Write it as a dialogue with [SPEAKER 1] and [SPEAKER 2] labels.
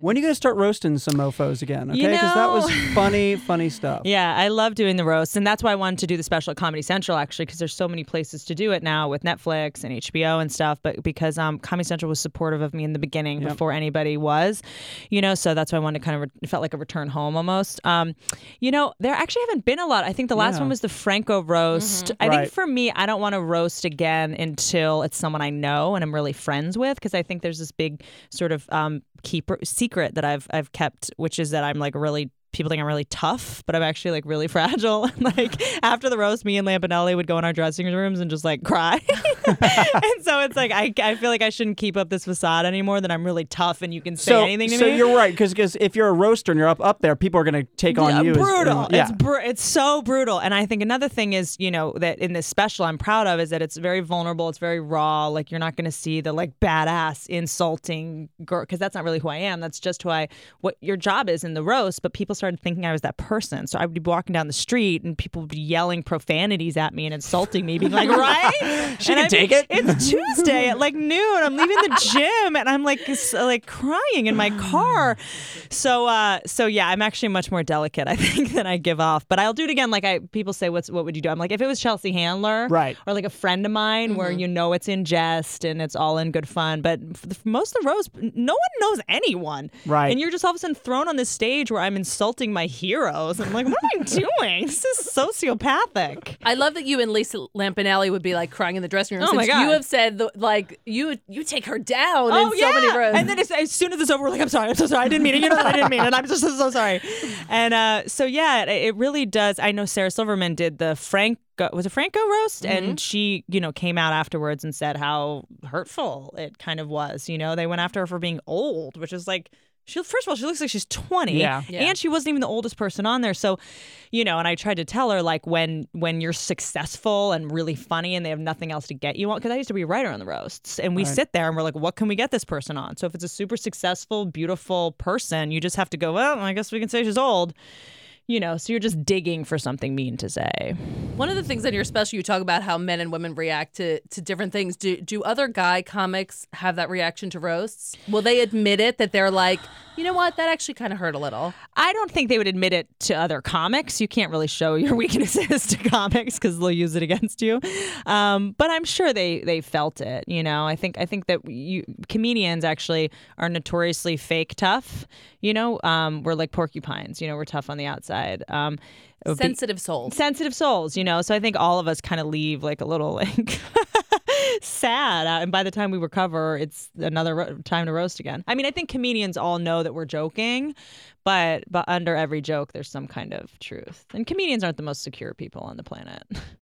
[SPEAKER 1] When are you going to start roasting some mofos again? Okay,
[SPEAKER 2] You
[SPEAKER 1] because that was funny, funny stuff.
[SPEAKER 2] Yeah, I love doing the roasts, and that's why I wanted to do the special at Comedy Central actually, because there's so many places to do it now with Netflix and HBO and stuff. But because um, Comedy Central was supportive of me in the beginning
[SPEAKER 1] Yep.
[SPEAKER 2] before anybody was, you know, so that's why I wanted to kind of re- it felt like a return home almost. Um, you know, there actually haven't been a lot. I think the last
[SPEAKER 1] Yeah.
[SPEAKER 2] one was the Franco roast. I
[SPEAKER 1] Right.
[SPEAKER 2] think for me, I don't want to roast again until it's someone I know and I'm really friends with, because I think there's this big sort of um, keeper secret that I've I've kept, which is that I'm like really people think I'm really tough, but I'm actually like really fragile. like after the roast, me and Lampanelli would go in our dressing rooms and just like cry. and so it's like I, I feel like I shouldn't keep up this facade anymore. That I'm really tough and you can say
[SPEAKER 1] So,
[SPEAKER 2] anything to
[SPEAKER 1] so
[SPEAKER 2] me.
[SPEAKER 1] So you're right because if you're a roaster and you're up up there, people are going to take on
[SPEAKER 2] Yeah,
[SPEAKER 1] you. as-
[SPEAKER 2] brutal.
[SPEAKER 1] and- yeah.
[SPEAKER 2] It's br- it's so brutal. And I think another thing is, you know, that in this special I'm proud of is that it's very vulnerable. It's very raw. Like you're not going to see the like badass insulting girl because that's not really who I am. That's just who I what your job is in the roast. But people started thinking I was that person. So I would be walking down the street and people would be yelling profanities at me and insulting me, being like, right?
[SPEAKER 1] She
[SPEAKER 2] And
[SPEAKER 1] can take it.
[SPEAKER 2] It's Tuesday at like noon. I'm leaving the gym and I'm like like crying in my car. So uh so yeah, I'm actually much more delicate, I think, than I give off. But I'll do it again. Like I people say, What's what would you do? I'm like, if it was Chelsea Handler
[SPEAKER 1] Right.
[SPEAKER 2] or like a friend of mine where you know it's in jest and it's all in good fun. But for the, for most of the rows, no one knows anyone.
[SPEAKER 1] Right.
[SPEAKER 2] And you're just all of a sudden thrown on this stage where I'm insulting my heroes. I'm like, what am I doing? This is sociopathic.
[SPEAKER 3] I love that you and Lisa Lampanelli would be like crying in the dressing room.
[SPEAKER 2] Oh, my God.
[SPEAKER 3] You have said the, like you you take her down
[SPEAKER 2] Oh
[SPEAKER 3] in
[SPEAKER 2] yeah,
[SPEAKER 3] so many rows.
[SPEAKER 2] and then as, as soon as it's over, we're like, "I'm sorry, I'm so sorry, I didn't mean it. You know I didn't mean it. I'm just so, so sorry." And uh, so yeah, it, it really does. I know Sarah Silverman did the Frank was a Franco roast, and she you know came out afterwards and said how hurtful it kind of was. You know, they went after her for being old, which is like. She, first of all, she looks like she's 20
[SPEAKER 1] Yeah.
[SPEAKER 3] Yeah.
[SPEAKER 2] and she wasn't even the oldest person on there. So, you know, and I tried to tell her like when when you're successful and really funny and they have nothing else to get you on because I used to be a writer on the roasts and we
[SPEAKER 1] Right.
[SPEAKER 2] sit there and we're like, what can we get this person on? So if it's a super successful, beautiful person, you just have to go, well, I guess we can say she's old. You know, so you're just digging for something mean to say.
[SPEAKER 3] One of the things in your special, you talk about how men and women react to, to different things. Do do other guy comics have that reaction to roasts? Will they admit it that they're like, you know what, that actually kind of hurt a little?
[SPEAKER 2] I don't think they would admit it to other comics. You can't really show your weaknesses to comics because they'll use it against you. Um, but I'm sure they they felt it. You know, I think I think that you comedians actually are notoriously fake tough. You know, um, we're like porcupines. You know, we're tough on the outside. Um, it would be-
[SPEAKER 3] Sensitive souls.
[SPEAKER 2] sensitive souls, you know. So I think all of us kind of leave like a little like sad, uh, and by the time we recover, it's another ro- time to roast again. I mean, I think comedians all know that we're joking, but but under every joke, there's some kind of truth. And comedians aren't the most secure people on the planet.